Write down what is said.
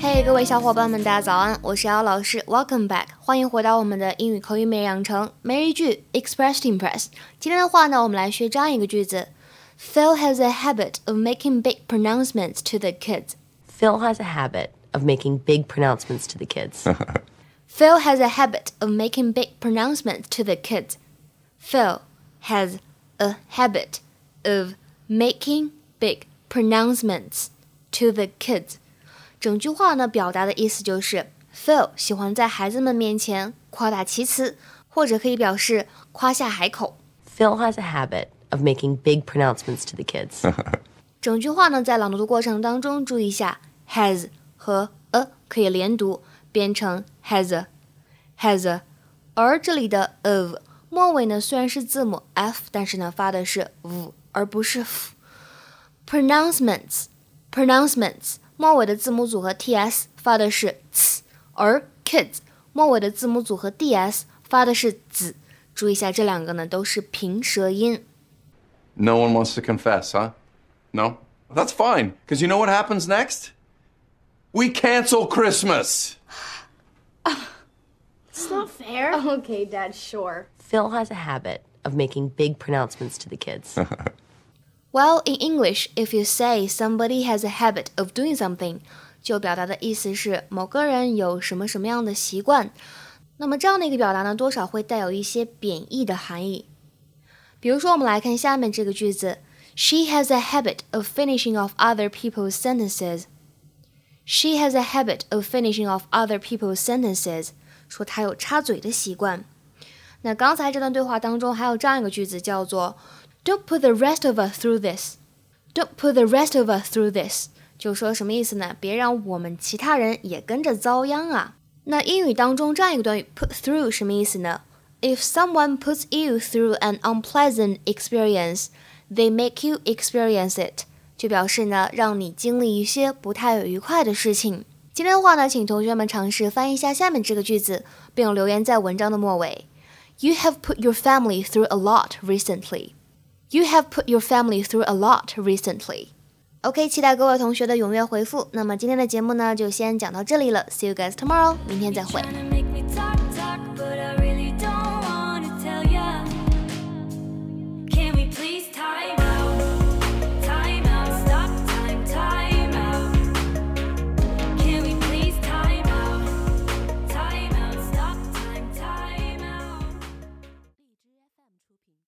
Hey, 各位小伙伴们，大家早安！我是姚老师。Welcome back，欢迎回到我们的英语口语每日养成每日句 Express to Impress。今天的话呢，我们来学这样一个句子：Phil has a habit of making big pronouncements to the kids. Phil has a habit of making big pronouncements to the kids. Phil has a habit of making big pronouncements to the kids. Phil has a habit of making big pronouncements to the kids. 整句话呢，表达的意思就是 Phil 喜欢在孩子们面前夸大其词，或者可以表示夸下海口。Phil has a habit of making big pronouncements to the kids. 整句话呢，在朗读的过程当中，注意一下 has 和 a 可以连读，变成 has a has a。而这里的 of 末尾呢，虽然是字母 f，但是呢，发的是 v 而不是 f。pronouncements pronouncements 末尾的字母组合 ts 发的是 ts，而 kids 末尾的字母组合 ds 发的是 z。注意一下，这两个呢都是平舌音。 No one wants to confess, huh? No? That's fine, because you know what happens next? We cancel Christmas! It's not fair. Okay, Dad, sure. Phil has a habit of making big pronouncements to the kids. Well, in English, if you say somebody has a habit of doing something，就表达的意思是某个人有什么什么样的习惯。那么这样的一个表达呢，多少会带有一些贬义的含义。比如说，我们来看下面这个句子：She has a habit of finishing off other people's sentences. She has a habit of finishing off other people's sentences. 说她有插嘴的习惯。那刚才这段对话当中还有这样一个句子，叫做 "Don't put the rest of us through this." Don't put the rest of us through this. 就说什么意思呢？别让我们其他人也跟着遭殃啊。那英语当中这样一个短语 "put through" 什么意思呢？If someone puts you through an unpleasant experience, they make you experience it. 就表示呢，让你经历一些不太愉快的事情。今天的话呢，请同学们尝试翻译一下下面这个句子，并留言在文章的末尾。You have put your family through a lot recently. You have put your family through a lot recently. OK，期待各位同学的踊跃回复。那么今天的节目呢，就先讲到这里了。See you guys tomorrow，明天再会。 Tryna make